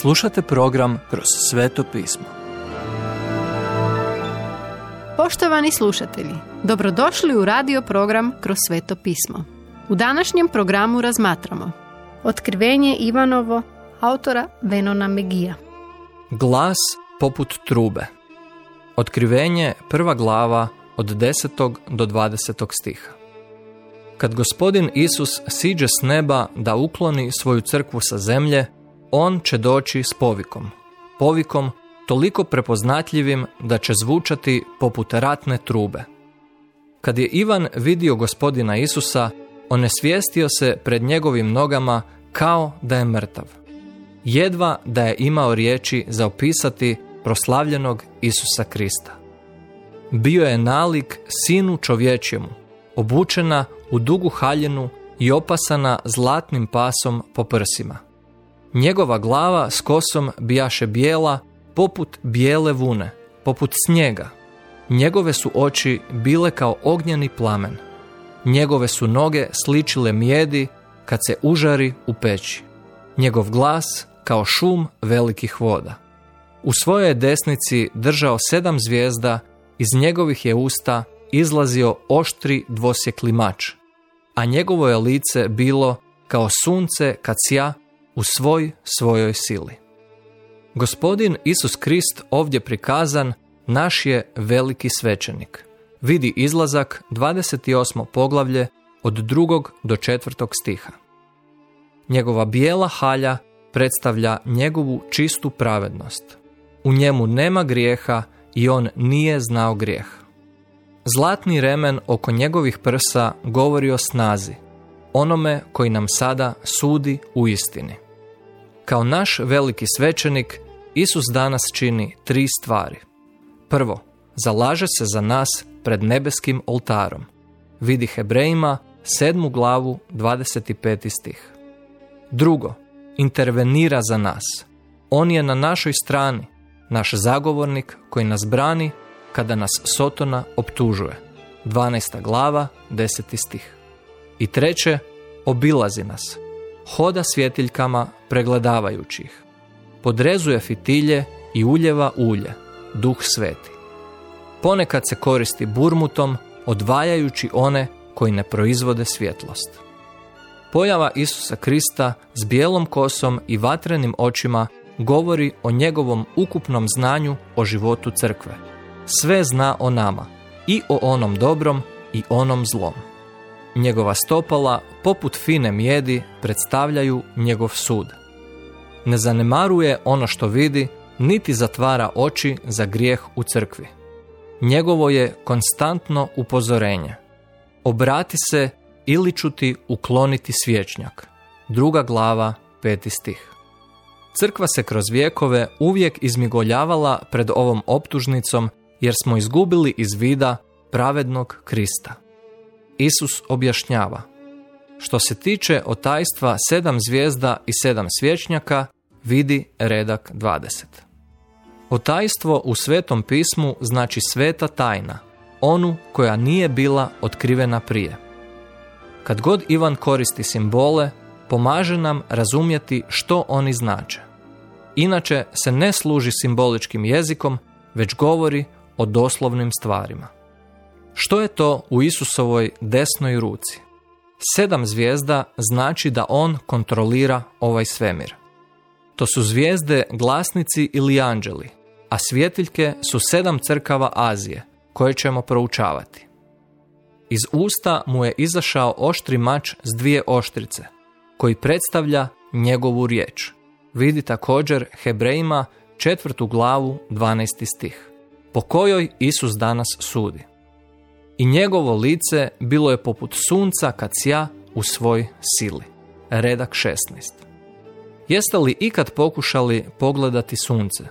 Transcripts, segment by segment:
Slušate program Kroz sveto pismo. Poštovani slušatelji, dobrodošli u radio program Kroz sveto pismo. U današnjem programu razmatramo Otkrivenje Ivanovo autora Venona Megija. Glas poput trube. Otkrivenje prva glava od 10. do 20. stiha. Kad gospodin Isus siđe s neba da ukloni svoju crkvu sa zemlje, on će doći s povikom. Povikom toliko prepoznatljivim da će zvučati poput ratne trube. Kad je Ivan vidio gospodina Isusa, on je svijestio se pred njegovim nogama kao da je mrtav. Jedva da je imao riječi za opisati proslavljenog Isusa Krista. Bio je nalik sinu čovječjemu, obučena u dugu haljenu i opasana zlatnim pasom po prsima. Njegova glava s kosom bijaše bijela poput bijele vune, poput snijega. Njegove su oči bile kao ognjeni plamen. Njegove su noge sličile mijedi kad se užari u peći. Njegov glas kao šum velikih voda. U svojoj desnici držao sedam zvijezda, iz njegovih je usta izlazio oštri dvosjekli mač, a njegovo je lice bilo kao sunce kad sja u svoj svojoj sili. Gospodin Isus Krist ovdje prikazan naš je veliki svećenik. Vidi izlazak 28. poglavlje od drugog do četvrtog stiha. Njegova bijela halja predstavlja njegovu čistu pravednost. U njemu nema grijeha i on nije znao grijeh. Zlatni remen oko njegovih prsa govori o snazi, onome koji nam sada sudi u istini. Kao naš veliki svećenik, Isus danas čini tri stvari. Prvo, zalaže se za nas pred nebeskim oltarom. Vidi Hebrejima, sedmu glavu, 25. stih. Drugo, intervenira za nas. On je na našoj strani, naš zagovornik koji nas brani kada nas Sotona optužuje. 12. glava, 10. stih. I treće, obilazi nas. Hoda svjetiljkama pregledavajući ih. Podrezuje fitilje i uljeva ulje, duh sveti. Ponekad se koristi burmutom, odvajajući one koji ne proizvode svjetlost. Pojava Isusa Krista s bijelom kosom i vatrenim očima govori o njegovom ukupnom znanju o životu crkve. Sve zna o nama, i o onom dobrom i onom zlom. Njegova stopala, poput fine mijedi, predstavljaju njegov sud. Ne zanemaruje ono što vidi, niti zatvara oči za grijeh u crkvi. Njegovo je konstantno upozorenje. Obrati se ili ću ti ukloniti svječnjak. Druga glava, peti stih. Crkva se kroz vijekove uvijek izmigoljavala pred ovom optužnicom jer smo izgubili iz vida pravednog Krista. Isus objašnjava. Što se tiče otajstva sedam zvijezda i sedam svječnjaka, vidi redak 20. Otajstvo u svetom pismu znači sveta tajna, onu koja nije bila otkrivena prije. Kad god Ivan koristi simbole, pomaže nam razumjeti što oni znače. Inače se ne služi simboličkim jezikom, već govori o doslovnim stvarima. Što je to u Isusovoj desnoj ruci? Sedam zvijezda znači da on kontrolira ovaj svemir. To su zvijezde glasnici ili anđeli, a svjetiljke su sedam crkava Azije, koje ćemo proučavati. Iz usta mu je izašao oštri mač s dvije oštrice, koji predstavlja njegovu riječ. Vidi također Hebrejima četvrtu glavu 12. stih, po kojoj Isus danas sudi. I njegovo lice bilo je poput sunca kad sja u svoj sili. Redak 16. Jeste li ikad pokušali pogledati sunce?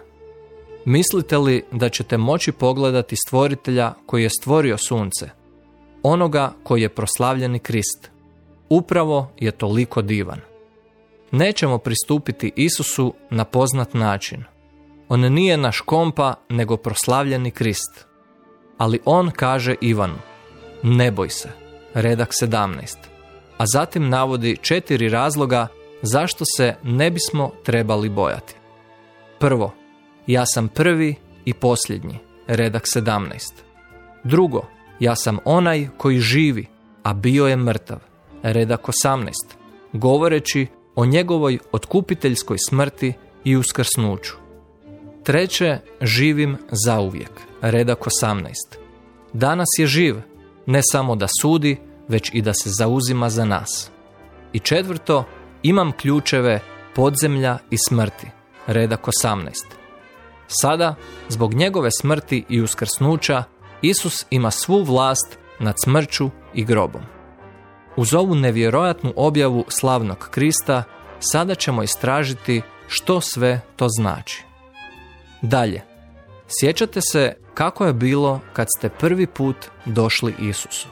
Mislite li da ćete moći pogledati stvoritelja koji je stvorio sunce? Onoga koji je proslavljeni Krist. Upravo je toliko divan. Nećemo pristupiti Isusu na poznat način. On nije naš kompa, nego proslavljeni Krist. Ali on kaže Ivanu, ne boj se, redak 17. A zatim navodi četiri razloga zašto se ne bismo trebali bojati. Prvo, ja sam prvi i posljednji, redak 17. Drugo, ja sam onaj koji živi, a bio je mrtav, redak 18. Govoreći o njegovoj otkupiteljskoj smrti i uskrsnuću. Treće, živim zauvijek, redak 18. Danas je živ, ne samo da sudi, već i da se zauzima za nas. I četvrto, imam ključeve podzemlja i smrti, redak 18. Sada, zbog njegove smrti i uskrsnuća, Isus ima svu vlast nad smrću i grobom. Uz ovu nevjerojatnu objavu slavnog Krista, sada ćemo istražiti što sve to znači. Dalje, sjećate se kako je bilo kad ste prvi put došli Isusu.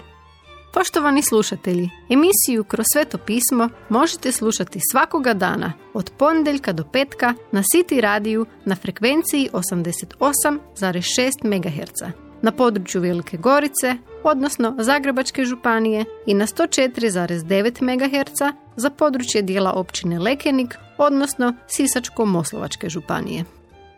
Poštovani slušatelji, emisiju Kroz sveto pismo možete slušati svakoga dana od ponedjeljka do petka na City radiju na frekvenciji 88,6 MHz na području Velike Gorice, odnosno Zagrebačke županije i na 104,9 MHz za područje dijela općine Lekenik, odnosno Sisačko-Moslovačke županije.